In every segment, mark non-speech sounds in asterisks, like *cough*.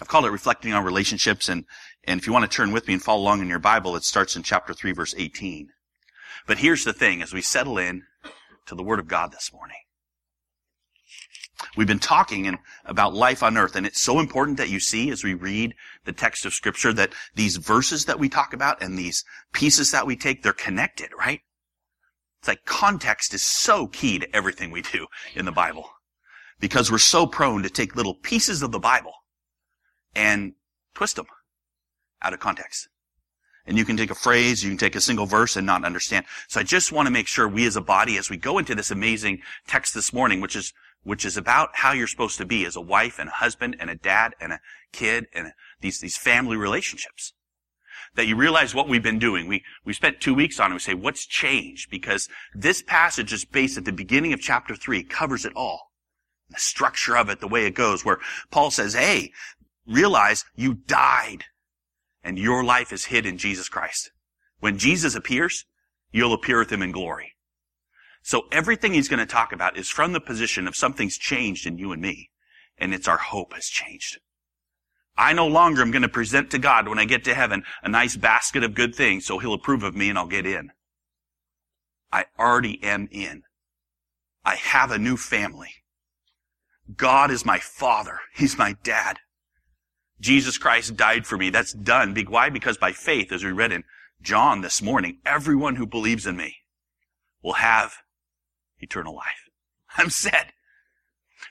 I've called it reflecting on relationships and, and if you want to turn with me and follow along in your Bible, it starts in chapter 3 verse 18. But here's the thing, as we settle in to the Word of God this morning. We've been talking in, about life on earth, and it's so important that you see as we read the text of scripture that these verses that we talk about and these pieces that we take, they're connected, right? It's like context is so key to everything we do in the Bible. Because we're so prone to take little pieces of the Bible and twist them out of context. And you can take a phrase, you can take a single verse and not understand. So I just want to make sure we as a body, as we go into this amazing text this morning, which is, which is about how you're supposed to be as a wife and a husband and a dad and a kid and a, these, these family relationships. That you realize what we've been doing. We, we spent two weeks on it. We say, what's changed? Because this passage is based at the beginning of chapter three, covers it all. The structure of it, the way it goes, where Paul says, hey, realize you died and your life is hid in Jesus Christ. When Jesus appears, you'll appear with him in glory. So everything he's going to talk about is from the position of something's changed in you and me, and it's our hope has changed. I no longer am going to present to God when I get to heaven a nice basket of good things so he'll approve of me and I'll get in. I already am in. I have a new family. God is my father. He's my dad. Jesus Christ died for me. That's done. Why? Because by faith, as we read in John this morning, everyone who believes in me will have eternal life. *laughs* I'm set.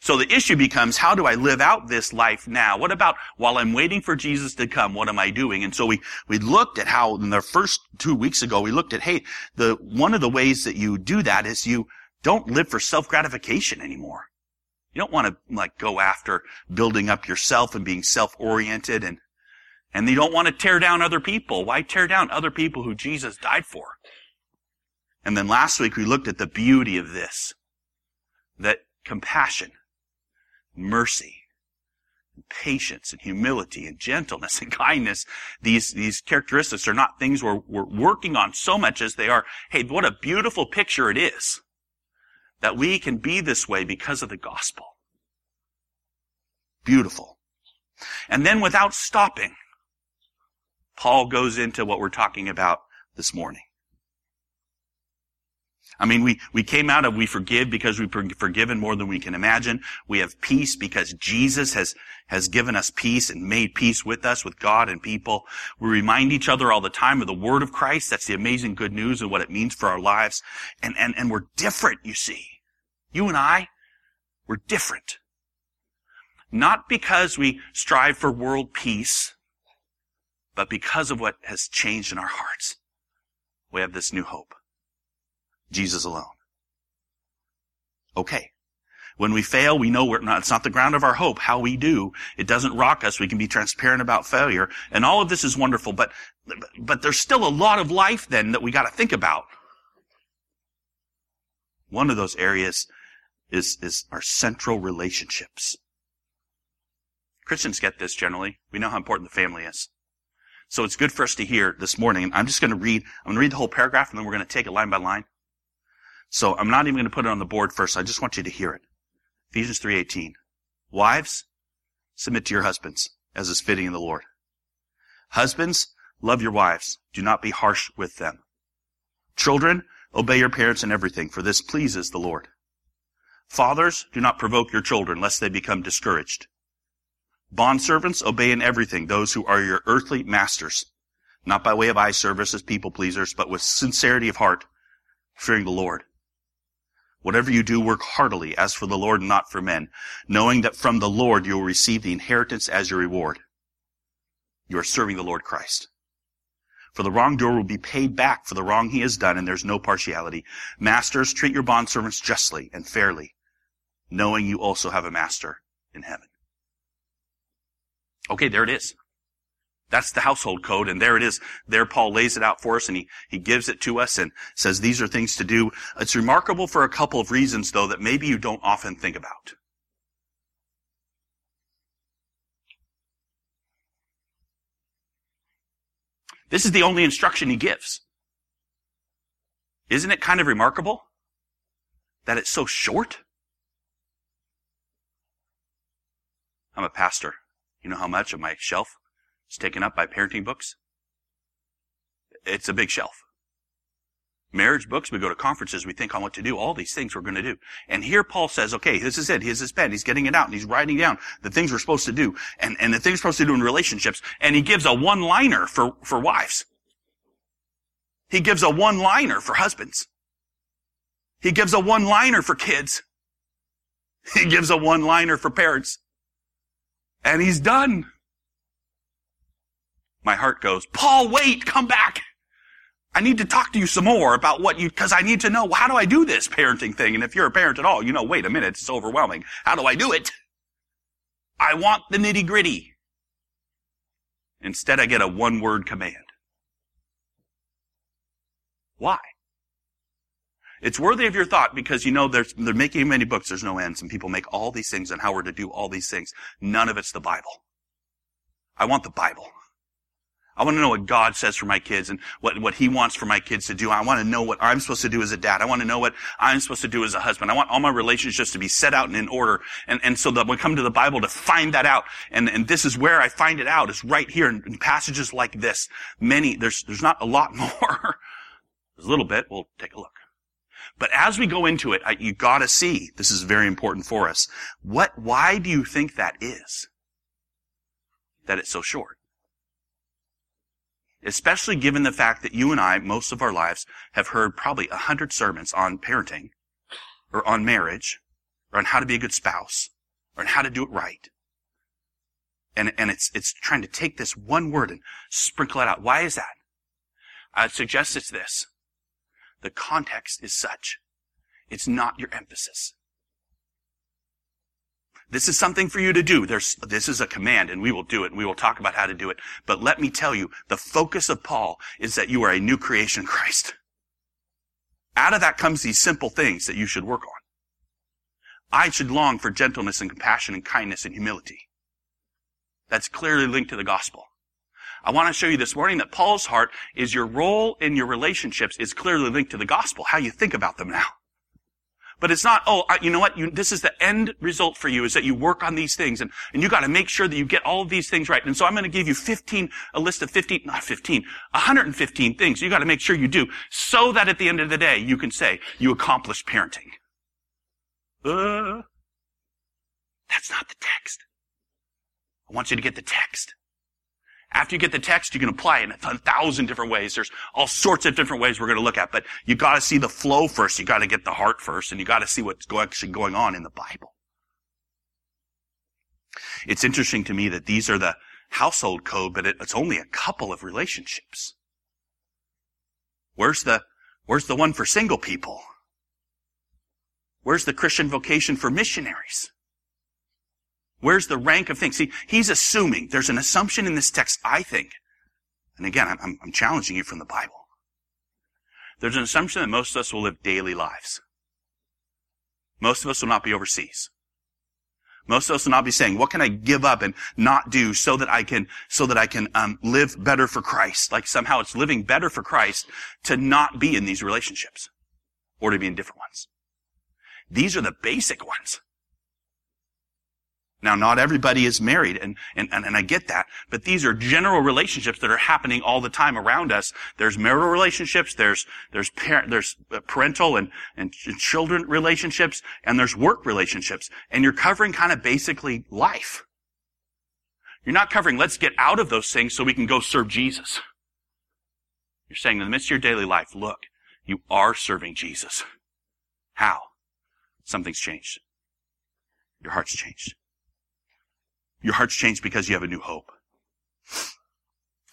So the issue becomes, how do I live out this life now? What about while I'm waiting for Jesus to come? What am I doing? And so we, we looked at how in the first two weeks ago, we looked at, hey, the, one of the ways that you do that is you don't live for self-gratification anymore. You don't want to like go after building up yourself and being self-oriented and and you don't want to tear down other people. Why tear down other people who Jesus died for? And then last week we looked at the beauty of this. That compassion, mercy, patience and humility and gentleness and kindness, these, these characteristics are not things we're, we're working on so much as they are, hey, what a beautiful picture it is that we can be this way because of the gospel. Beautiful. And then without stopping, Paul goes into what we're talking about this morning. I mean, we, we came out of we forgive because we've forgiven more than we can imagine. We have peace because Jesus has, has given us peace and made peace with us, with God and people. We remind each other all the time of the word of Christ. That's the amazing good news and what it means for our lives. And, and, and we're different, you see. You and I, we're different. Not because we strive for world peace, but because of what has changed in our hearts. We have this new hope. Jesus alone. Okay. When we fail, we know we're not, it's not the ground of our hope. How we do, it doesn't rock us. We can be transparent about failure. And all of this is wonderful, but, but there's still a lot of life then that we gotta think about. One of those areas is, is our central relationships. Christians get this generally. We know how important the family is. So it's good for us to hear this morning. I'm just going to read, I'm going to read the whole paragraph and then we're going to take it line by line. So I'm not even going to put it on the board first. I just want you to hear it. Ephesians 3:18. Wives, submit to your husbands as is fitting in the Lord. Husbands, love your wives. Do not be harsh with them. Children, obey your parents in everything, for this pleases the Lord. Fathers, do not provoke your children, lest they become discouraged. Bondservants, obey in everything those who are your earthly masters, not by way of eye service as people pleasers, but with sincerity of heart, fearing the Lord. Whatever you do, work heartily as for the Lord not for men, knowing that from the Lord you will receive the inheritance as your reward. You are serving the Lord Christ. For the wrongdoer will be paid back for the wrong he has done, and there's no partiality. Masters, treat your bondservants justly and fairly, knowing you also have a master in heaven. Okay, there it is. That's the household code, and there it is. There Paul lays it out for us, and he, he gives it to us and says these are things to do. It's remarkable for a couple of reasons, though, that maybe you don't often think about. This is the only instruction he gives. Isn't it kind of remarkable that it's so short? I'm a pastor. You know how much of my shelf is taken up by parenting books? It's a big shelf. Marriage books, we go to conferences, we think on what to do, all these things we're going to do. And here Paul says, okay, this is it. Here's his pen. He's getting it out and he's writing down the things we're supposed to do and, and the things we're supposed to do in relationships. And he gives a one-liner for, for wives. He gives a one-liner for husbands. He gives a one-liner for kids. He gives a one-liner for parents. And he's done. My heart goes, Paul, wait, come back. I need to talk to you some more about what you, cause I need to know, how do I do this parenting thing? And if you're a parent at all, you know, wait a minute, it's overwhelming. How do I do it? I want the nitty gritty. Instead, I get a one word command. Why? It's worthy of your thought because you know there's, they're making many books, there's no ends, and people make all these things on how we're to do all these things. None of it's the Bible. I want the Bible. I want to know what God says for my kids and what, what He wants for my kids to do. I want to know what I'm supposed to do as a dad. I want to know what I'm supposed to do as a husband. I want all my relationships to be set out and in order. And, and so that we come to the Bible to find that out, and, and this is where I find it out, is right here in, in passages like this. Many, there's, there's not a lot *laughs* more. there's a little bit. We'll take a look. But as we go into it, I, you gotta see, this is very important for us. What, why do you think that is? That it's so short? Especially given the fact that you and I, most of our lives, have heard probably a hundred sermons on parenting, or on marriage, or on how to be a good spouse, or on how to do it right. And, and it's, it's trying to take this one word and sprinkle it out. Why is that? I'd suggest it's this. The context is such. It's not your emphasis. This is something for you to do. There's, this is a command and we will do it and we will talk about how to do it. But let me tell you, the focus of Paul is that you are a new creation in Christ. Out of that comes these simple things that you should work on. I should long for gentleness and compassion and kindness and humility. That's clearly linked to the gospel. I want to show you this morning that Paul's heart is your role in your relationships is clearly linked to the gospel, how you think about them now. But it's not, oh, you know what? You, this is the end result for you is that you work on these things and, and you got to make sure that you get all of these things right. And so I'm going to give you 15, a list of 15, not 15, 115 things you got to make sure you do so that at the end of the day you can say you accomplished parenting. Uh, that's not the text. I want you to get the text. After you get the text, you can apply it in a thousand different ways. There's all sorts of different ways we're going to look at, but you got to see the flow first. You got to get the heart first, and you got to see what's actually going on in the Bible. It's interesting to me that these are the household code, but it's only a couple of relationships. Where's the, where's the one for single people? Where's the Christian vocation for missionaries? Where's the rank of things? See, he's assuming, there's an assumption in this text, I think, and again, I'm, I'm challenging you from the Bible. There's an assumption that most of us will live daily lives. Most of us will not be overseas. Most of us will not be saying, what can I give up and not do so that I can, so that I can um, live better for Christ? Like somehow it's living better for Christ to not be in these relationships or to be in different ones. These are the basic ones. Now, not everybody is married, and, and, and, I get that, but these are general relationships that are happening all the time around us. There's marital relationships, there's, there's parent, there's uh, parental and, and children relationships, and there's work relationships. And you're covering kind of basically life. You're not covering, let's get out of those things so we can go serve Jesus. You're saying in the midst of your daily life, look, you are serving Jesus. How? Something's changed. Your heart's changed. Your heart's changed because you have a new hope.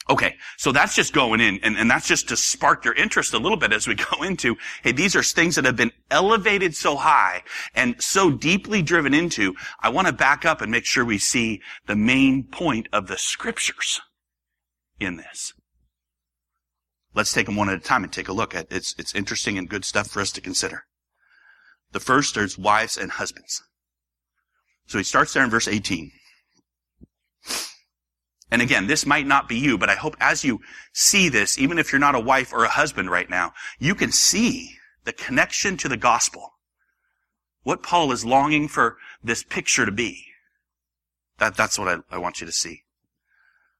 Okay, so that's just going in, and, and that's just to spark your interest a little bit as we *laughs* go into, hey, these are things that have been elevated so high and so deeply driven into. I want to back up and make sure we see the main point of the scriptures in this. Let's take them one at a time and take a look at it's it's interesting and good stuff for us to consider. The first is wives and husbands. So he starts there in verse 18. And again, this might not be you, but I hope as you see this, even if you're not a wife or a husband right now, you can see the connection to the gospel. What Paul is longing for this picture to be. That, that's what I, I want you to see.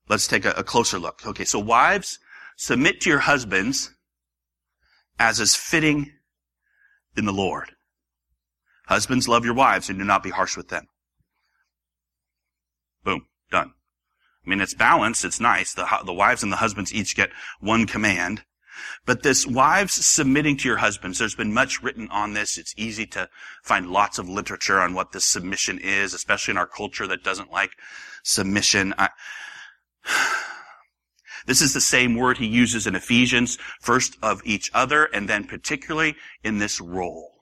Let's take a, a closer look. Okay, so wives, submit to your husbands as is fitting in the Lord. Husbands, love your wives and do not be harsh with them. Boom. Done. I mean, it's balanced. It's nice. The, the wives and the husbands each get one command. But this wives submitting to your husbands, there's been much written on this. It's easy to find lots of literature on what this submission is, especially in our culture that doesn't like submission. I, *sighs* this is the same word he uses in Ephesians, first of each other, and then particularly in this role.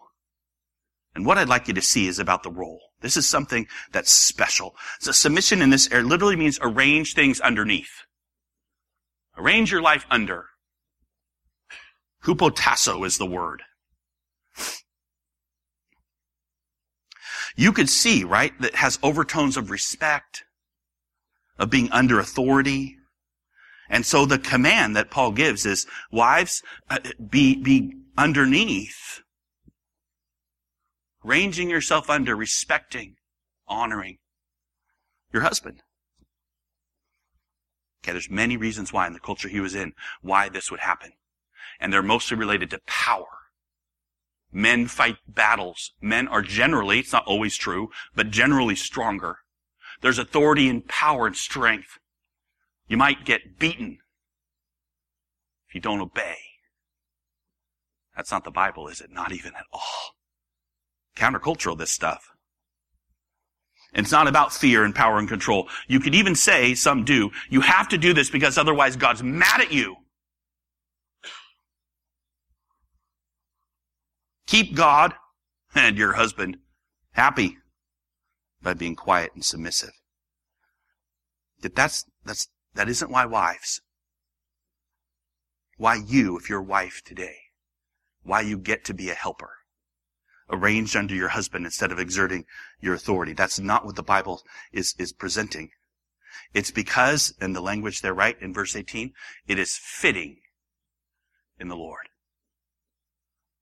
And what I'd like you to see is about the role. This is something that's special. So submission in this area literally means arrange things underneath. Arrange your life under. Hupotasso is the word. You could see, right, that has overtones of respect, of being under authority. And so the command that Paul gives is, wives, uh, be, be underneath ranging yourself under, respecting, honoring your husband. Okay, there's many reasons why in the culture he was in, why this would happen. And they're mostly related to power. Men fight battles. Men are generally, it's not always true, but generally stronger. There's authority and power and strength. You might get beaten if you don't obey. That's not the Bible, is it? Not even at all countercultural, this stuff. It's not about fear and power and control. You could even say, some do, you have to do this because otherwise God's mad at you. Keep God and your husband happy by being quiet and submissive. That that's, that's, that isn't why wives. Why you, if you're a wife today. Why you get to be a helper arranged under your husband instead of exerting your authority. That's not what the Bible is, is presenting. It's because, in the language they're right in verse 18, it is fitting in the Lord.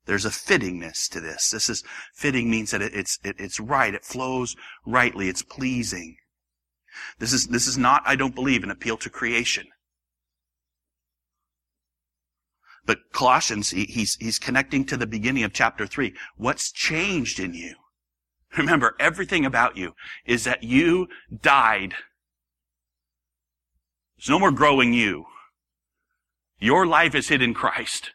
There's a fittingness to this. This is fitting means that it, it's it, it's right. It flows rightly. It's pleasing. This is this is not, I don't believe, an appeal to creation. But Colossians, he, he's, he's connecting to the beginning of chapter three. What's changed in you? Remember, everything about you is that you died. There's no more growing you. Your life is hid in Christ.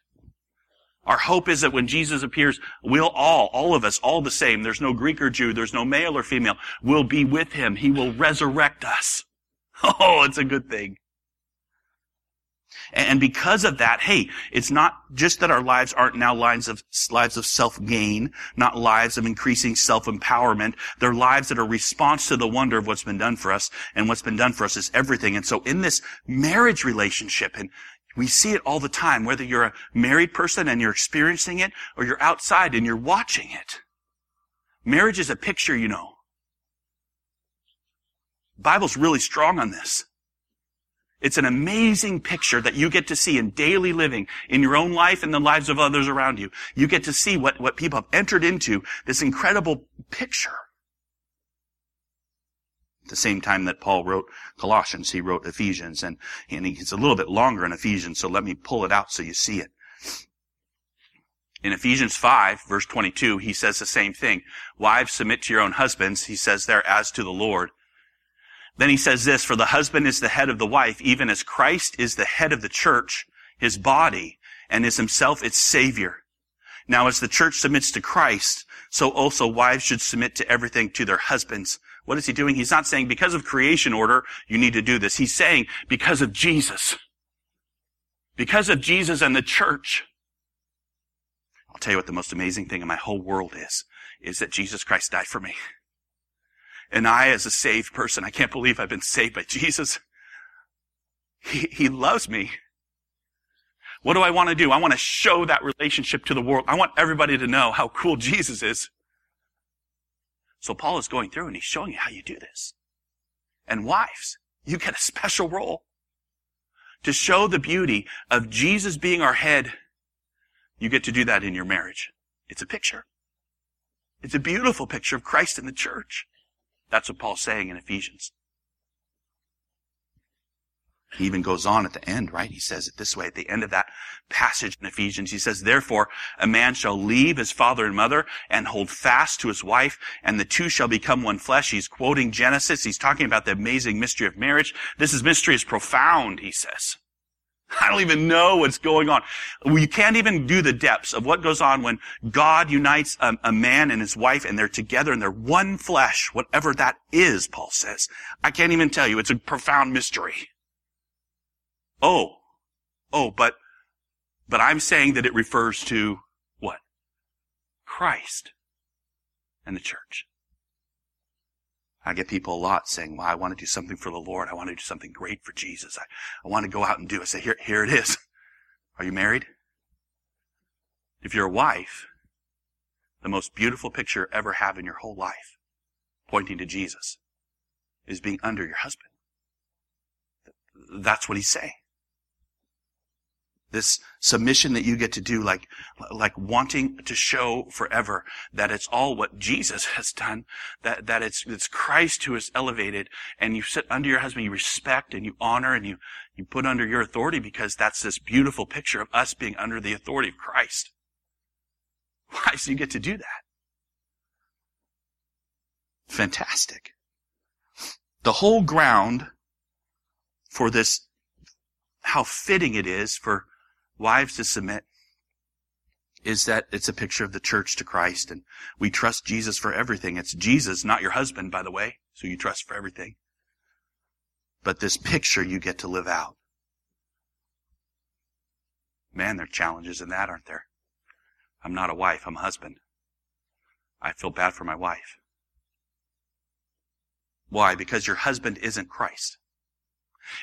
Our hope is that when Jesus appears, we'll all, all of us, all the same, there's no Greek or Jew, there's no male or female, will be with him. He will resurrect us. *laughs* Oh, it's a good thing. And because of that, hey, it's not just that our lives aren't now lives of, lives of self-gain, not lives of increasing self-empowerment. They're lives that are response to the wonder of what's been done for us. And what's been done for us is everything. And so in this marriage relationship, and we see it all the time, whether you're a married person and you're experiencing it, or you're outside and you're watching it. Marriage is a picture, you know. Bible's really strong on this. It's an amazing picture that you get to see in daily living, in your own life and the lives of others around you. You get to see what, what people have entered into, this incredible picture. At the same time that Paul wrote Colossians, he wrote Ephesians, and, and he's a little bit longer in Ephesians, so let me pull it out so you see it. In Ephesians 5, verse 22, he says the same thing. Wives, submit to your own husbands, he says there, as to the Lord. Then he says this, for the husband is the head of the wife, even as Christ is the head of the church, his body, and is himself its savior. Now as the church submits to Christ, so also wives should submit to everything to their husbands. What is he doing? He's not saying because of creation order, you need to do this. He's saying because of Jesus. Because of Jesus and the church. I'll tell you what the most amazing thing in my whole world is, is that Jesus Christ died for me. And I, as a saved person, I can't believe I've been saved by Jesus. He, he loves me. What do I want to do? I want to show that relationship to the world. I want everybody to know how cool Jesus is. So Paul is going through and he's showing you how you do this. And wives, You get a special role to show the beauty of Jesus being our head. You get to do that in your marriage. It's a picture. It's a beautiful picture of Christ in the church. That's what Paul's saying in Ephesians. He even goes on at the end, right? He says it this way at the end of that passage in Ephesians. He says, therefore, a man shall leave his father and mother and hold fast to his wife and the two shall become one flesh. He's quoting Genesis. He's talking about the amazing mystery of marriage. This is mystery is profound, he says. *laughs* I don't even know what's going on. You can't even do the depths of what goes on when God unites a, a, man and his wife and they're together and they're one flesh, whatever that is, Paul says. I can't even tell you. It's a profound mystery. Oh, oh, but, but I'm saying that it refers to what? Christ and the church. I get people a lot saying, well, I want to do something for the Lord. I want to do something great for Jesus. I, I want to go out and do it. I say, here, here it is. *laughs* Are you married? If you're a wife, the most beautiful picture you ever have in your whole life, pointing to Jesus, is being under your husband. That's what he's saying. This submission that you get to do, like, like wanting to show forever that it's all what Jesus *laughs* has done, that, that it's, it's Christ who is elevated, and you sit under your husband, you respect and you honor and you, you put under your authority because that's this beautiful picture of us being under the authority of Christ. Why? So you get to do that. Fantastic. The whole ground for this how fitting it is for wives to submit is that it's a picture of the church to Christ and we trust Jesus for everything. It's Jesus, not your husband, by the way, so you trust for everything. But this picture you get to live out. Man, there are challenges in that, aren't there? I'm not a wife, I'm a husband. I feel bad for my wife. Why? Because your husband isn't Christ.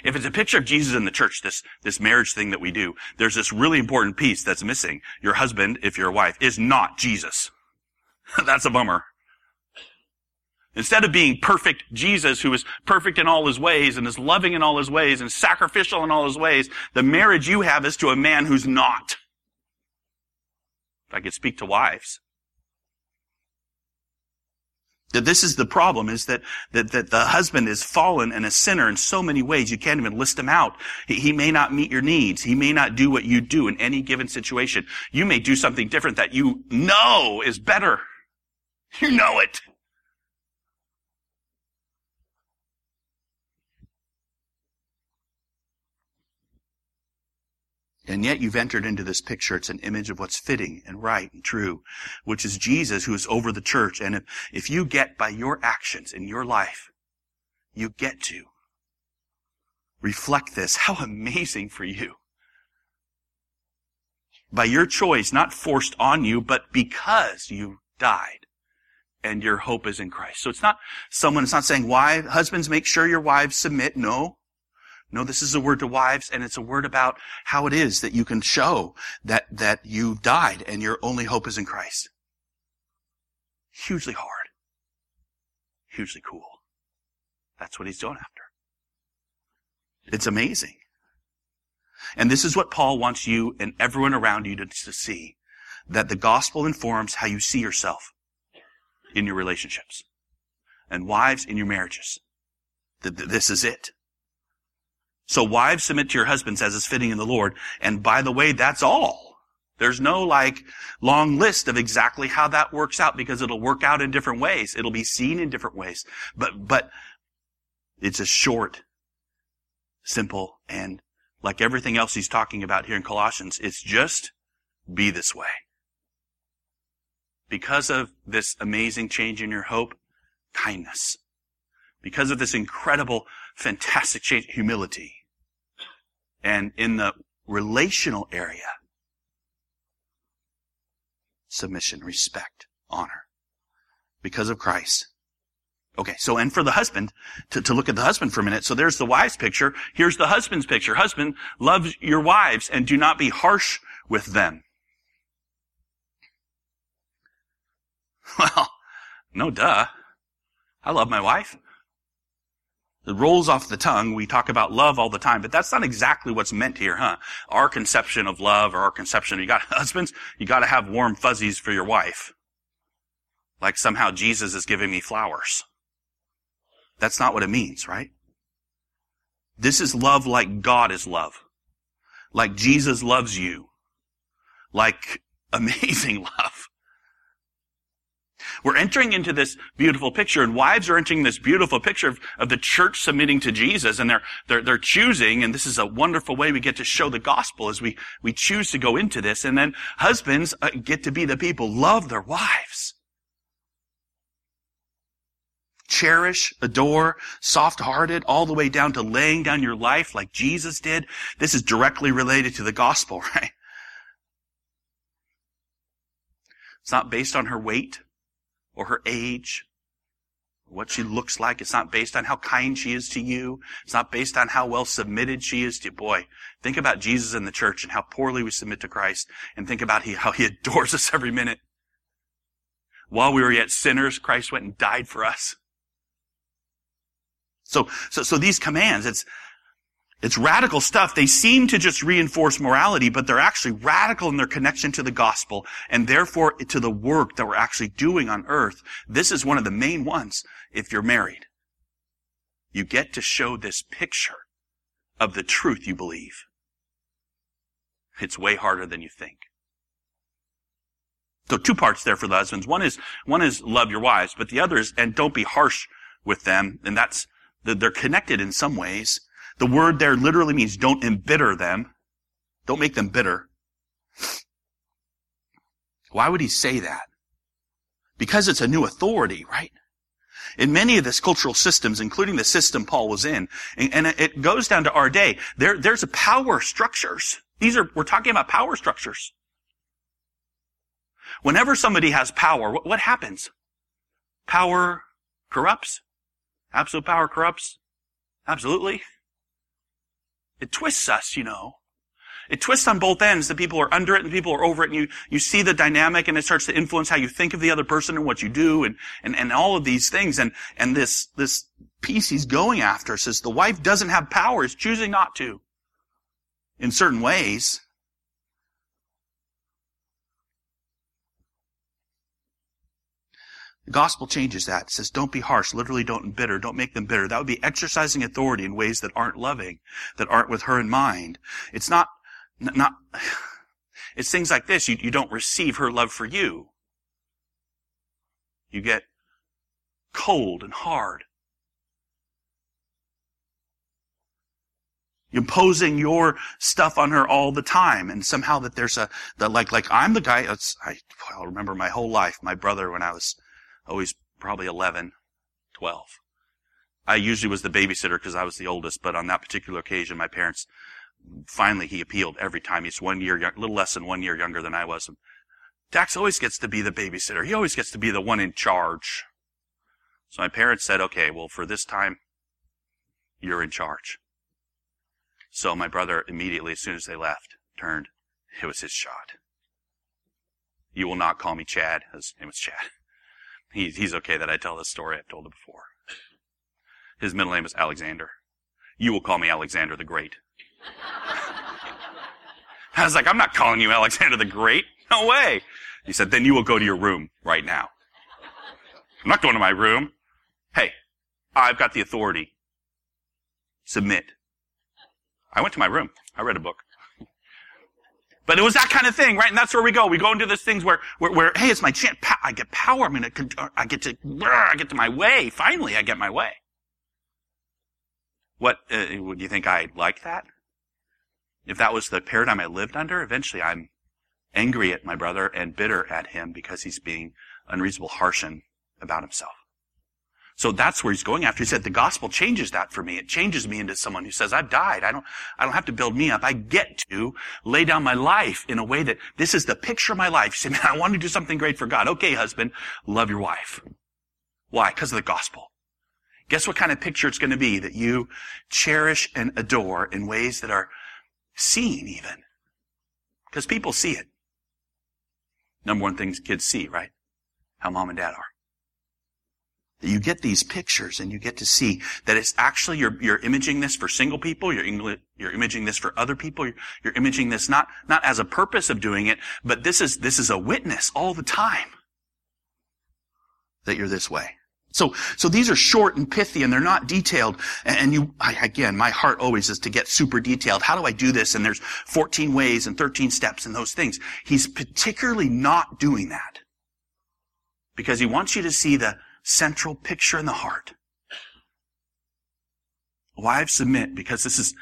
If it's a picture of Jesus in the church, this, this marriage thing that we do, there's this really important piece that's missing. Your husband, if you're a wife, is not Jesus. *laughs* that's a bummer. Instead of being perfect Jesus, who is perfect in all his ways and is loving in all his ways and sacrificial in all his ways, the marriage you have is to a man who's not. If I could speak to wives. That this is the problem is that, that, that the husband is fallen and a sinner in so many ways you can't even list him out. He, he may not meet your needs. He may not do what you do in any given situation. You may do something different that you know is better. You know it. And yet you've entered into this picture. It's an image of what's fitting and right and true, which is Jesus who is over the church. And if, if you get by your actions in your life, you get to reflect this. How amazing for you. By your choice, not forced on you, but because you died and your hope is in Christ. So it's not someone, it's not saying why husbands make sure your wives submit. No. No, this is a word to wives, and it's a word about how it is that you can show that, that you died and your only hope is in Christ. Hugely hard. Hugely cool. That's what he's doing after. It's amazing. And this is what Paul wants you and everyone around you to, to see. That the gospel informs how you see yourself in your relationships. And wives in your marriages. That this is it. So wives submit to your husbands as is fitting in the Lord. And by the way, that's all. There's no like long list of exactly how that works out because it'll work out in different ways. It'll be seen in different ways. But, but it's a short, simple, and like everything else he's talking about here in Colossians, it's just be this way. Because of this amazing change in your hope, kindness. Because of this incredible fantastic change, humility. And in the relational area, submission, respect, honor. Because of Christ. Okay, so and for the husband, to, to look at the husband for a minute. So there's the wife's picture. Here's the husband's picture. Husband, love your wives and do not be harsh with them. *laughs* Well, no duh. I love my wife. It rolls off the tongue. We talk about love all the time, but that's not exactly what's meant here, huh? Our conception of love or our conception, you got *laughs* husbands, you got to have warm fuzzies for your wife. Like somehow Jesus is giving me flowers. That's not what it means, right? This is love like God is love. Like Jesus loves you. Like *laughs* amazing love. We're entering into this beautiful picture, and wives are entering this beautiful picture of, of the church submitting to Jesus, and they're, they're, they're choosing, and this is a wonderful way we get to show the gospel as we, we choose to go into this, and then husbands uh, get to be the people, love their wives. Cherish, adore, soft-hearted, all the way down to laying down your life like Jesus did. This is directly related to the gospel, *laughs* right? It's not based on her weight or her age, what she looks like. It's not based on how kind she is to you. It's not based on how well submitted she is to you. Boy, think about Jesus and the church and how poorly we submit to Christ and think about how he *laughs* adores us every minute. While we were yet sinners, Christ went and died for us. So, so, so these commands, it's, it's radical stuff. They seem to just reinforce morality, but they're actually radical in their connection to the gospel and therefore to the work that we're actually doing on earth. This is one of the main ones if you're married. You get to show this picture of the truth you believe. It's way harder than you think. So two parts there for the husbands. One is, one is love your wives, but the other is, and don't be harsh with them. And that's, they're connected in some ways. The word there literally means don't embitter them. Don't make them bitter. Why would he say that? Because it's a new authority, right? In many of this cultural systems, including the system Paul was in, and it goes down to our day, there, there's power structures. These are, we're talking about power structures. Whenever somebody has power, what, what happens? Power corrupts. Absolute power corrupts. Absolutely. It twists us, you know. It twists on both ends. The people are under it and the people are over it and you, you see the dynamic and it starts to influence how you think of the other person and what you do and, and, and all of these things. And, and this, this piece he's going after says the wife doesn't have power, is choosing not to. In certain ways. The gospel changes that. It says, don't be harsh. Literally, don't bitter. Don't make them bitter. That would be exercising authority in ways that aren't loving, that aren't with her in mind. It's not, not, *sighs* it's things like this. You, you don't receive her love for you. You get cold and hard. imposing your stuff on her all the time and somehow that there's a that like like i'm the guy i i'll remember my whole life my brother when i was oh, he's probably 11, 12. I usually was the babysitter because I was the oldest, but on that particular occasion, my parents, finally he appealed every time. He's one year, a little less than one year younger than I was. Dax always gets to be the babysitter. He always gets to be the one in charge. So my parents said, okay, well, for this time, you're in charge. So my brother immediately, as soon as they left, turned. It was his shot. You will not call me Chad. His name was Chad. He, he's okay that I tell this story. I've told it before. His middle name is Alexander. You will call me Alexander the Great. I was like, I'm not calling you Alexander the Great. No way. He said, then you will go to your room right now. I'm not going to my room. Hey, I've got the authority. Submit. I went to my room. I read a book. But it was that kind of thing, right? And that's where we go. We go into these things where, where, where hey, it's my chance. I get power. I'm gonna, I get to, I get to my way. Finally, I get my way. What, uh, would you think I'd like that? If that was the paradigm I lived under, eventually I'm angry at my brother and bitter at him because he's being unreasonable, harsh and about himself. So that's where he's going after. He said, the gospel changes that for me. It changes me into someone who says, I've died. I don't, I don't have to build me up. I get to lay down my life in a way that this is the picture of my life. You *laughs* say, man, I want to do something great for God. Okay, husband, love your wife. Why? Because of the gospel. Guess what kind of picture it's going to be that you cherish and adore in ways that are seen even. Because people see it. Number one things kids see, right? How mom and dad are. You get these pictures and you get to see that it's actually, you're, you're imaging this for single people, you're, you're imaging this for other people, you're, you're imaging this not, not as a purpose of doing it, but this is, this is a witness all the time that you're this way. So, so these are short and pithy and they're not detailed. And you, I, again, my heart always is to get super detailed. How do I do this? And there's 14 ways and 13 steps and those things. He's particularly not doing that because he wants you to see the central picture in the heart. Wives submit because this is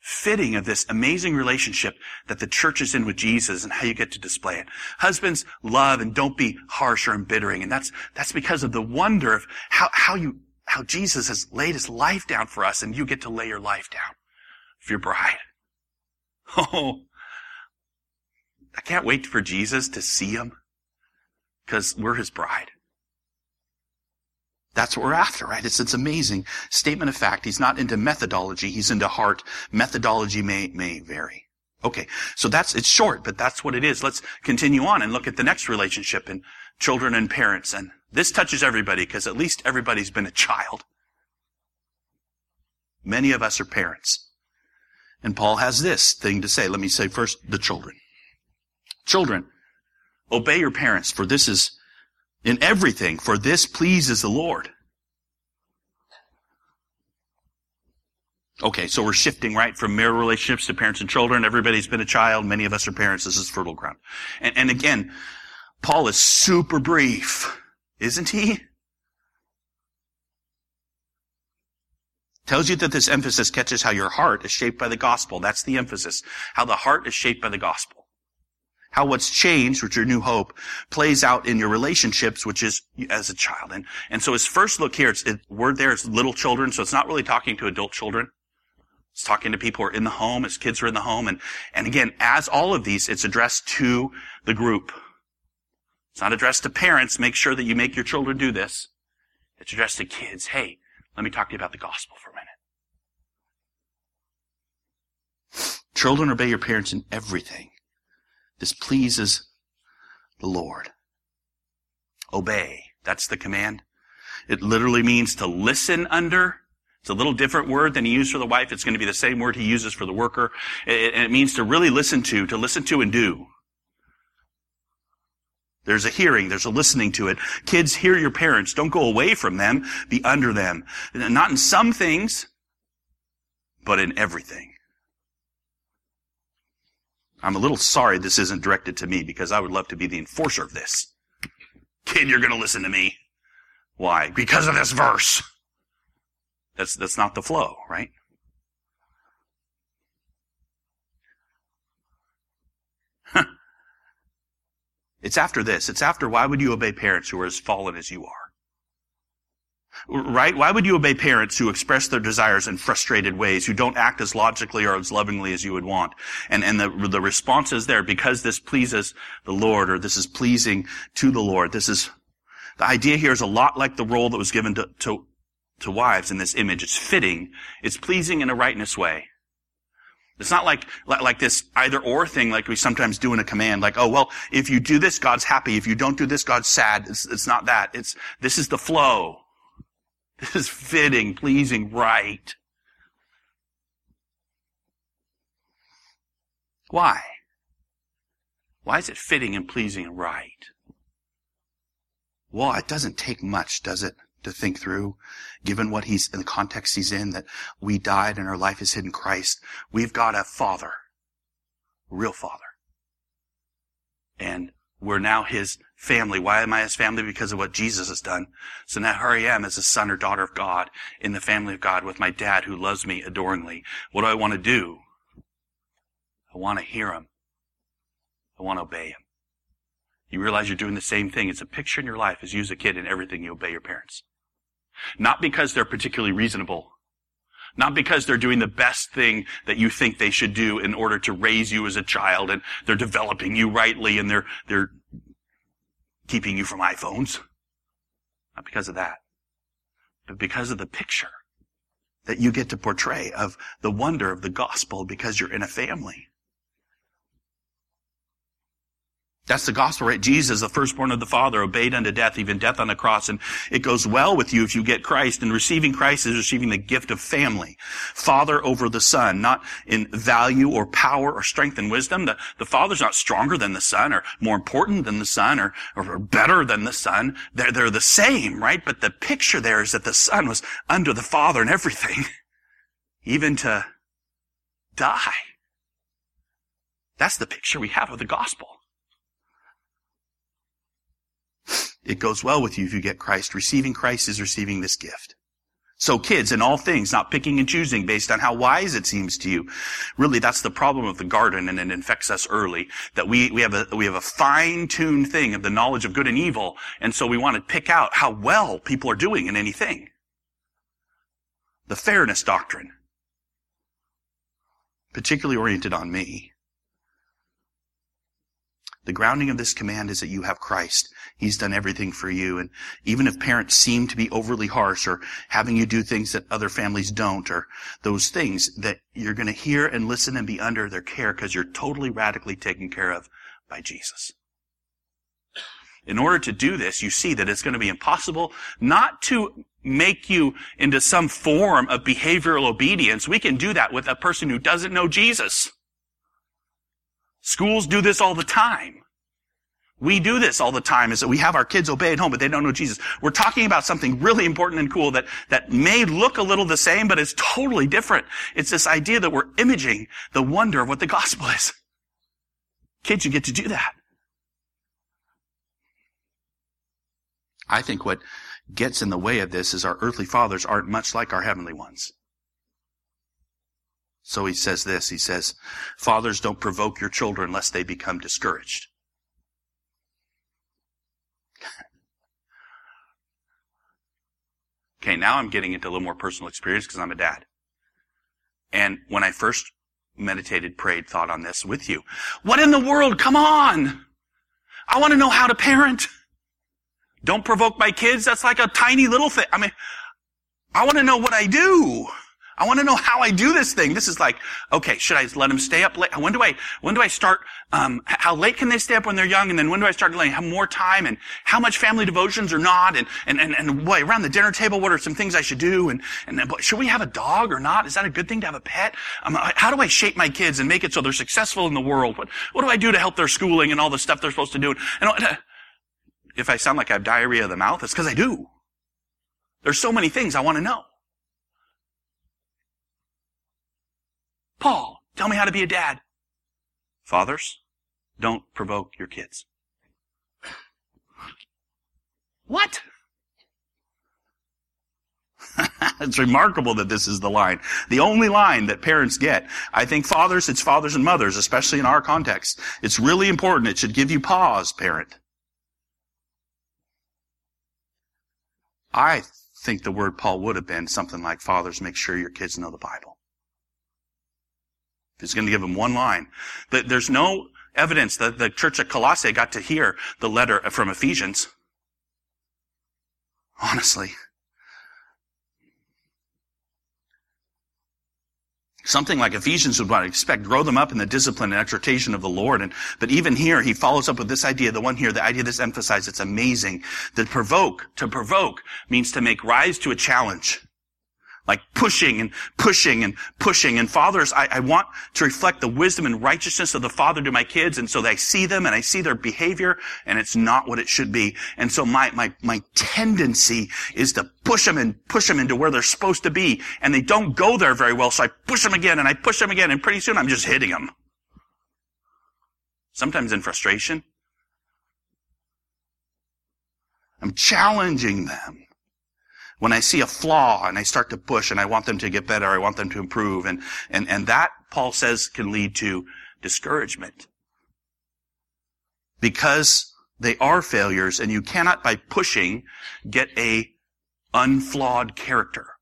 fitting of this amazing relationship that the church is in with Jesus and how you get to display it. Husbands, love and don't be harsh or embittering. And that's, that's because of the wonder of how, how you, how Jesus has laid his life down for us and you get to lay your life down for your bride. *laughs* Oh, I can't wait for Jesus to see him because we're his bride. That's what we're after, right? It's, it's amazing. Statement of fact. He's not into methodology. He's into heart. Methodology may, may vary. Okay. So that's, it's short, but that's what it is. Let's continue on and look at the next relationship in children and parents. And this touches everybody because at least everybody's been a child. Many of us are parents. And Paul has this thing to say. Let me say first the children. Children, obey your parents, for this is in everything, for this pleases the Lord. Okay, so we're shifting, right, from marital relationships to parents and children. Everybody's been a child. Many of us are parents. This is fertile ground. And, and again, Paul is super brief, isn't he? Tells you that this emphasis catches how your heart is shaped by the gospel. That's the emphasis. How the heart is shaped by the gospel how what's changed, which your new hope, plays out in your relationships, which is as a child. And, and so his first look here, it's, it, word there is little children, so it's not really talking to adult children. It's talking to people who are in the home, as kids are in the home. And, and again, as all of these, it's addressed to the group. It's not addressed to parents. Make sure that you make your children do this. It's addressed to kids. Hey, let me talk to you about the gospel for a minute. Children, obey your parents in everything this pleases the Lord. Obey. That's the command. It literally means to listen under. It's a little different word than he used for the wife. It's going to be the same word he uses for the worker. And it means to really listen to, to listen to and do. There's a hearing, there's a listening to it. Kids, hear your parents. Don't go away from them. Be under them. Not in some things, but in everything. I'm a little sorry this isn't directed to me because I would love to be the enforcer of this. Kid, you're going to listen to me. Why? Because of this verse. That's, that's not the flow, right? it's after this. It's after why would you obey parents who are as fallen as you are? Right? Why would you obey parents who express their desires in frustrated ways, who don't act as logically or as lovingly as you would want? And, and the, the response is there because this pleases the Lord or this is pleasing to the Lord. This is, the idea here is a lot like the role that was given to, to, to wives in this image. It's fitting. It's pleasing in a rightness way. It's not like, like this either or thing like we sometimes do in a command, like, oh, well, if you do this, God's happy. If you don't do this, God's sad. It's, it's not that. It's, this is the flow. This is fitting, pleasing, right. Why? Why is it fitting and pleasing and right? Well, it doesn't take much, does it, to think through, given what he's, in the context he's in, that we died and our life is hidden Christ. We've got a father, a real father. And we're now his family. Why am I his family? Because of what Jesus has done. So now here I am as a son or daughter of God in the family of God with my dad who loves me adoringly. What do I want to do? I want to hear him. I want to obey him. You realize you're doing the same thing. It's a picture in your life as you as a kid in everything you obey your parents. Not because they're particularly reasonable. Not because they're doing the best thing that you think they should do in order to raise you as a child and they're developing you rightly and they're, they're keeping you from iPhones. Not because of that, but because of the picture that you get to portray of the wonder of the gospel because you're in a family. That's the gospel, right? Jesus, the firstborn of the Father, obeyed unto death, even death on the cross. And it goes well with you if you get Christ. And receiving Christ is receiving the gift of family. Father over the Son, not in value or power or strength and wisdom. The, the Father's not stronger than the Son or more important than the Son or, or better than the Son. They're, they're the same, right? But the picture there is that the Son was under the Father and everything. *laughs* Even to die. That's the picture we have of the gospel. It goes well with you if you get Christ. Receiving Christ is receiving this gift. So kids, in all things, not picking and choosing based on how wise it seems to you. Really, that's the problem of the garden, and it infects us early. That we, we have a, we have a fine-tuned thing of the knowledge of good and evil, and so we want to pick out how well people are doing in anything. The fairness doctrine. Particularly oriented on me. The grounding of this command is that you have Christ. He's done everything for you. And even if parents seem to be overly harsh or having you do things that other families don't or those things that you're going to hear and listen and be under their care because you're totally radically taken care of by Jesus. In order to do this, you see that it's going to be impossible not to make you into some form of behavioral obedience. We can do that with a person who doesn't know Jesus. Schools do this all the time. We do this all the time is that we have our kids obey at home, but they don't know Jesus. We're talking about something really important and cool that, that may look a little the same, but it's totally different. It's this idea that we're imaging the wonder of what the gospel is. Kids, you get to do that. I think what gets in the way of this is our earthly fathers aren't much like our heavenly ones. So he says this, he says, fathers don't provoke your children lest they become discouraged. *laughs* okay, now I'm getting into a little more personal experience because I'm a dad. And when I first meditated, prayed, thought on this with you, what in the world? Come on! I want to know how to parent. Don't provoke my kids. That's like a tiny little thing. I mean, I want to know what I do. I want to know how I do this thing. This is like, okay, should I let them stay up late? When do I, when do I start, um, how late can they stay up when they're young? And then when do I start letting have more time? And how much family devotions or not? And, and, and, and boy, around the dinner table, what are some things I should do? And, and should we have a dog or not? Is that a good thing to have a pet? Um, how do I shape my kids and make it so they're successful in the world? What, what do I do to help their schooling and all the stuff they're supposed to do? And uh, *laughs* if I sound like I have diarrhea of the mouth, it's because I do. There's so many things I want to know. Paul, tell me how to be a dad. Fathers, don't provoke your kids. What? *laughs* it's remarkable that this is the line. The only line that parents get. I think fathers, it's fathers and mothers, especially in our context. It's really important. It should give you pause, parent. I think the word Paul would have been something like, fathers, make sure your kids know the Bible. He's going to give them one line. There's no evidence that the church at Colossae got to hear the letter from Ephesians. Honestly. Something like Ephesians would want to expect, grow them up in the discipline and exhortation of the Lord. And, but even here, he follows up with this idea, the one here, the idea that's emphasized, it's amazing. That provoke, to provoke means to make rise to a challenge like pushing and pushing and pushing. And fathers, I, I, want to reflect the wisdom and righteousness of the father to my kids. And so I see them and I see their behavior and it's not what it should be. And so my, my, my tendency is to push them and push them into where they're supposed to be. And they don't go there very well. So I push them again and I push them again. And pretty soon I'm just hitting them. Sometimes in frustration. I'm challenging them when I see a flaw and I start to push and I want them to get better, I want them to improve. And, and, and that, Paul says, can lead to discouragement. Because they are failures and you cannot by pushing get a unflawed character.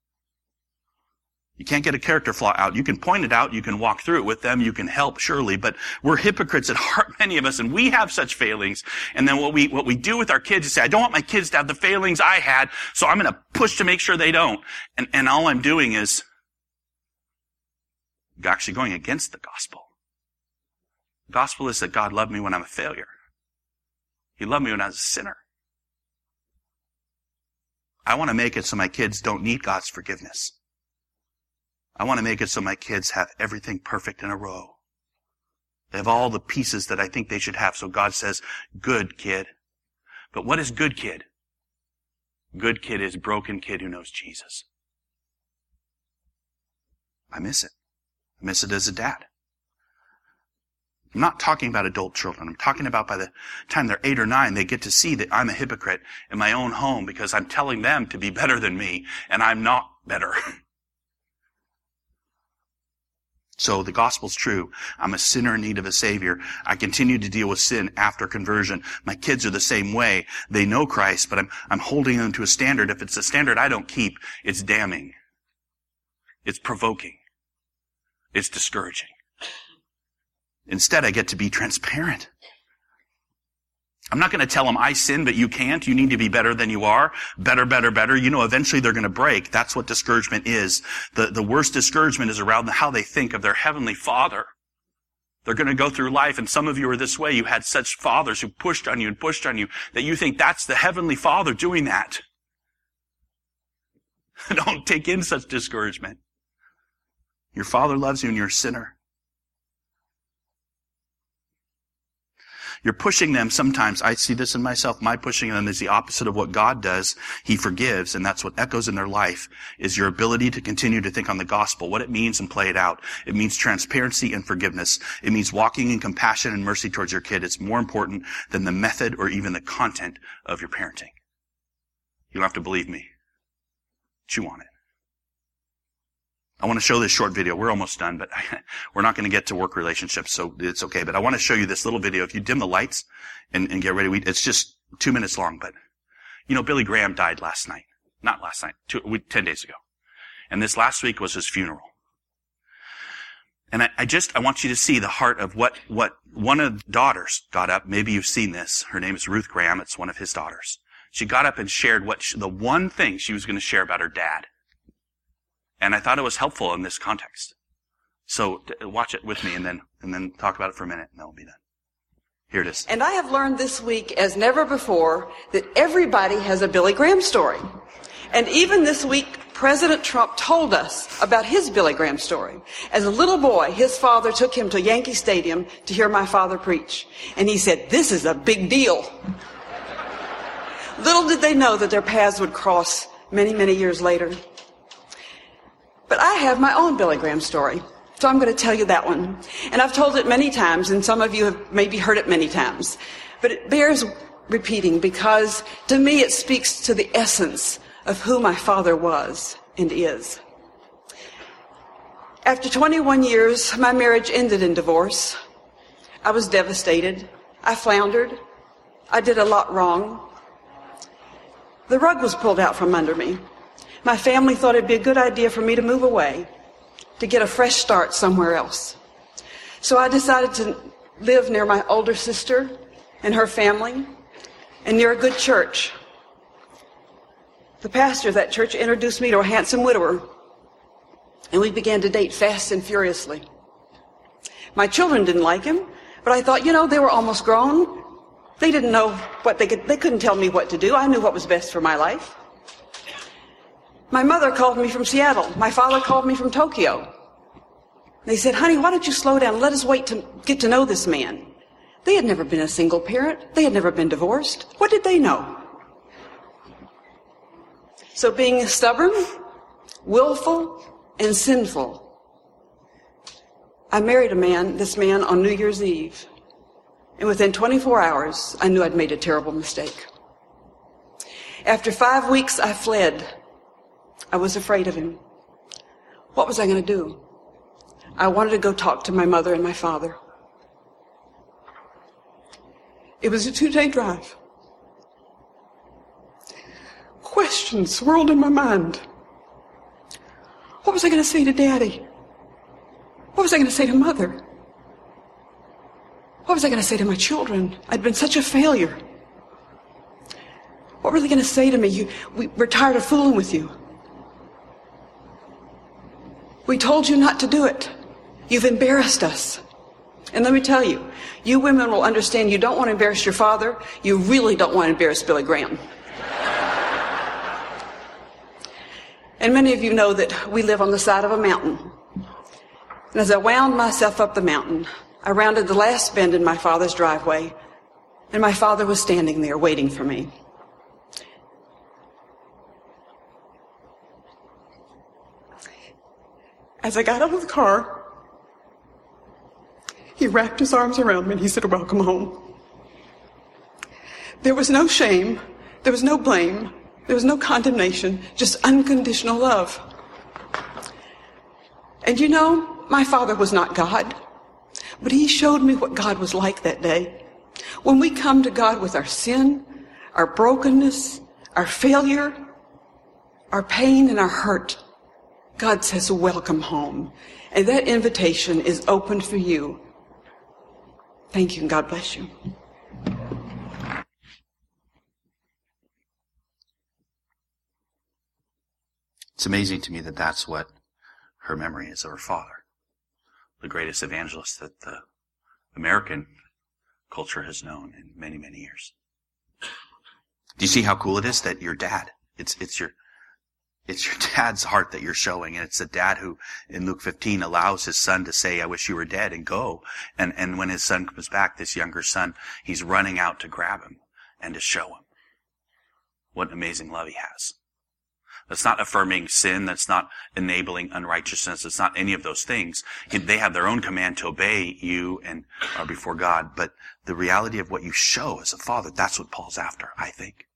You can't get a character flaw out. You can point it out. You can walk through it with them. You can help, surely. But we're hypocrites at *laughs* heart, many of us, and we have such failings. And then what we, what we do with our kids is say, I don't want my kids to have the failings I had, so I'm going to push to make sure they don't. And, and all I'm doing is actually going against the gospel. The gospel is that God loved me when I'm a failure. He loved me when I was a sinner. I want to make it so my kids don't need God's forgiveness. I want to make it so my kids have everything perfect in a row. They have all the pieces that I think they should have. So God says, good kid. But what is good kid? Good kid is broken kid who knows Jesus. I miss it. I miss it as a dad. I'm not talking about adult children. I'm talking about by the time they're eight or nine, they get to see that I'm a hypocrite in my own home because I'm telling them to be better than me and I'm not better. *laughs* So the gospel's true. I'm a sinner in need of a savior. I continue to deal with sin after conversion. My kids are the same way. They know Christ, but I'm, I'm holding them to a standard. If it's a standard I don't keep, it's damning. It's provoking. It's discouraging. Instead, I get to be transparent. I'm not going to tell them I sin, but you can't. You need to be better than you are. Better, better, better. You know, eventually they're going to break. That's what discouragement is. The, the worst discouragement is around how they think of their heavenly father. They're going to go through life, and some of you are this way. You had such fathers who pushed on you and pushed on you that you think that's the heavenly father doing that. *laughs* Don't take in such discouragement. Your father loves you and you're a sinner. You're pushing them sometimes. I see this in myself. My pushing them is the opposite of what God does. He forgives, and that's what echoes in their life is your ability to continue to think on the gospel, what it means and play it out. It means transparency and forgiveness. It means walking in compassion and mercy towards your kid. It's more important than the method or even the content of your parenting. You don't have to believe me. Chew on it. I want to show this short video. We're almost done, but *laughs* we're not going to get to work relationships, so it's okay. But I want to show you this little video. If you dim the lights and, and get ready, we, it's just two minutes long, but you know, Billy Graham died last night. Not last night, two, we, 10 days ago. And this last week was his funeral. And I, I just, I want you to see the heart of what, what one of the daughters got up. Maybe you've seen this. Her name is Ruth Graham. It's one of his daughters. She got up and shared what she, the one thing she was going to share about her dad. And I thought it was helpful in this context. So watch it with me and then, and then talk about it for a minute and then we'll be done. Here it is. And I have learned this week, as never before, that everybody has a Billy Graham story. And even this week, President Trump told us about his Billy Graham story. As a little boy, his father took him to Yankee Stadium to hear my father preach. And he said, this is a big deal. Little did they know that their paths would cross many, many years later. But I have my own Billy Graham story. So I'm going to tell you that one. And I've told it many times, and some of you have maybe heard it many times. But it bears repeating because to me it speaks to the essence of who my father was and is. After 21 years, my marriage ended in divorce. I was devastated. I floundered. I did a lot wrong. The rug was pulled out from under me. My family thought it'd be a good idea for me to move away, to get a fresh start somewhere else. So I decided to live near my older sister and her family and near a good church. The pastor of that church introduced me to a handsome widower, and we began to date fast and furiously. My children didn't like him, but I thought, you know, they were almost grown. They didn't know what they could, they couldn't tell me what to do. I knew what was best for my life. My mother called me from Seattle. My father called me from Tokyo. They said, honey, why don't you slow down? Let us wait to get to know this man. They had never been a single parent. They had never been divorced. What did they know? So being stubborn, willful, and sinful, I married a man, this man, on New Year's Eve. And within 24 hours, I knew I'd made a terrible mistake. After five weeks, I fled I was afraid of him. What was I going to do? I wanted to go talk to my mother and my father. It was a two day drive. Questions swirled in my mind. What was I going to say to daddy? What was I going to say to mother? What was I going to say to my children? I'd been such a failure. What were they going to say to me? You, we, we're tired of fooling with you. We told you not to do it. You've embarrassed us. And let me tell you, you women will understand you don't want to embarrass your father. You really don't want to embarrass Billy Graham. and many of you know that we live on the side of a mountain. And as I wound myself up the mountain, I rounded the last bend in my father's driveway, and my father was standing there waiting for me. As I got out of the car, he wrapped his arms around me and he said, Welcome home. There was no shame, there was no blame, there was no condemnation, just unconditional love. And you know, my father was not God, but he showed me what God was like that day. When we come to God with our sin, our brokenness, our failure, our pain, and our hurt, God says, Welcome home. And that invitation is open for you. Thank you, and God bless you. It's amazing to me that that's what her memory is of her father, the greatest evangelist that the American culture has known in many, many years. Do you see how cool it is that your dad, it's, it's your, it's your dad's heart that you're showing. And it's the dad who, in Luke 15, allows his son to say, I wish you were dead and go. And, and when his son comes back, this younger son, he's running out to grab him and to show him what an amazing love he has. That's not affirming sin. That's not enabling unrighteousness. It's not any of those things. They have their own command to obey you and are before God. But the reality of what you show as a father, that's what Paul's after, I think.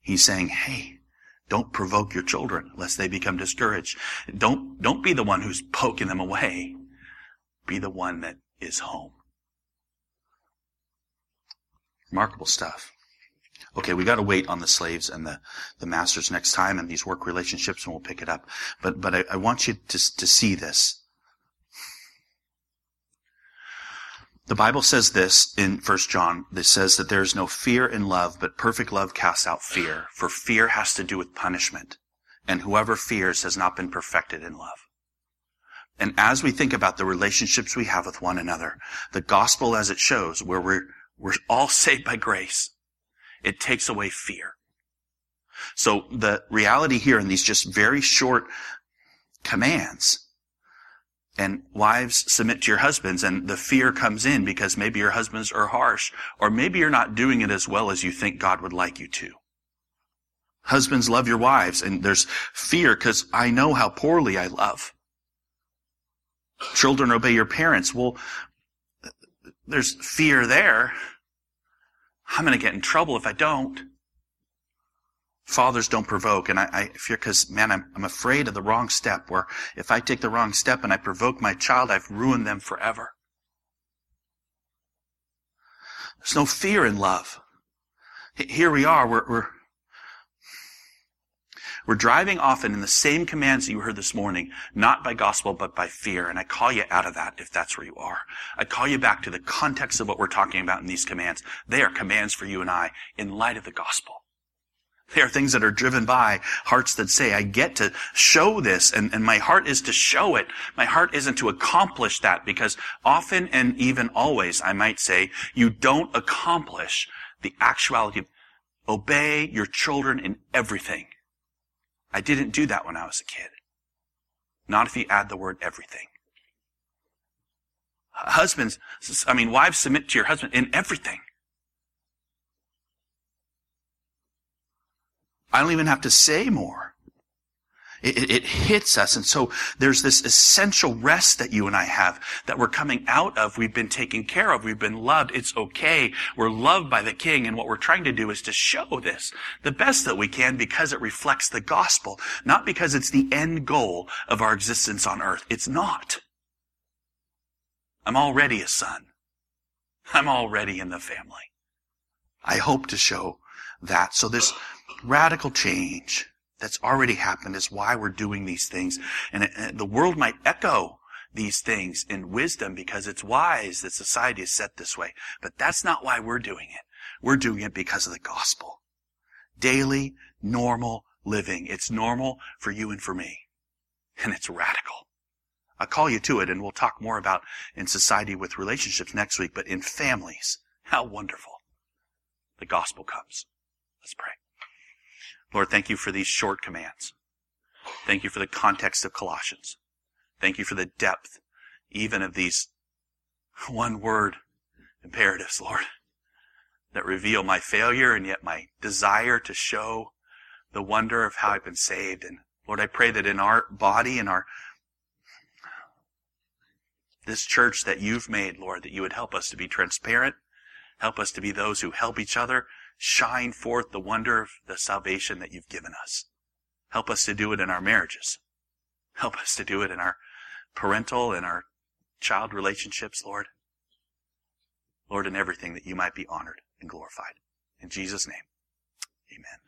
He's saying, hey, don't provoke your children lest they become discouraged. Don't, don't be the one who's poking them away. Be the one that is home. Remarkable stuff. Okay, we gotta wait on the slaves and the, the masters next time and these work relationships and we'll pick it up. But, but I, I want you to, to see this. The Bible says this in 1 John. It says that there is no fear in love, but perfect love casts out fear. For fear has to do with punishment. And whoever fears has not been perfected in love. And as we think about the relationships we have with one another, the gospel as it shows, where we're, we're all *laughs* saved by grace, it takes away fear. So the reality here in these just very short commands and wives submit to your husbands and the fear comes in because maybe your husbands are harsh or maybe you're not doing it as well as you think God would like you to. Husbands love your wives and there's fear because I know how poorly I love. Children obey your parents. Well, there's fear there. I'm going to get in trouble if I don't. Fathers don't provoke, and I, I fear because, man, I'm, I'm afraid of the wrong step, where if I take the wrong step and I provoke my child, I've ruined them forever. There's no fear in love. Here we are, we're, we're we're driving often in the same commands that you heard this morning, not by gospel, but by fear. And I call you out of that if that's where you are. I call you back to the context of what we're talking about in these commands. They are commands for you and I in light of the gospel. They are things that are driven by hearts that say, I get to show this and, and my heart is to show it. My heart isn't to accomplish that because often and even always, I might say, you don't accomplish the actuality of obey your children in everything. I didn't do that when I was a kid. Not if you add the word everything. Husbands, I mean, wives submit to your husband in everything. I don't even have to say more. It, it, hits us. And so there's this essential rest that you and I have that we're coming out of. We've been taken care of. We've been loved. It's okay. We're loved by the King. And what we're trying to do is to show this the best that we can because it reflects the gospel, not because it's the end goal of our existence on earth. It's not. I'm already a son. I'm already in the family. I hope to show that. So this radical change that's already happened is why we're doing these things. And, it, and the world might echo these things in wisdom because it's wise that society is set this way. But that's not why we're doing it. We're doing it because of the gospel. Daily, normal living. It's normal for you and for me. And it's radical. I'll call you to it and we'll talk more about in society with relationships next week, but in families, how wonderful the gospel comes. Let's pray. Lord, thank you for these short commands. Thank you for the context of Colossians. Thank you for the depth even of these one word imperatives, Lord, that reveal my failure and yet my desire to show the wonder of how I've been saved. And Lord, I pray that in our body in our this church that you've made, Lord, that you would help us to be transparent, help us to be those who help each other, shine forth the wonder of the salvation that you've given us. Help us to do it in our marriages. Help us to do it in our parental and our child relationships, Lord. Lord, in everything that you might be honored and glorified. In Jesus' name, amen.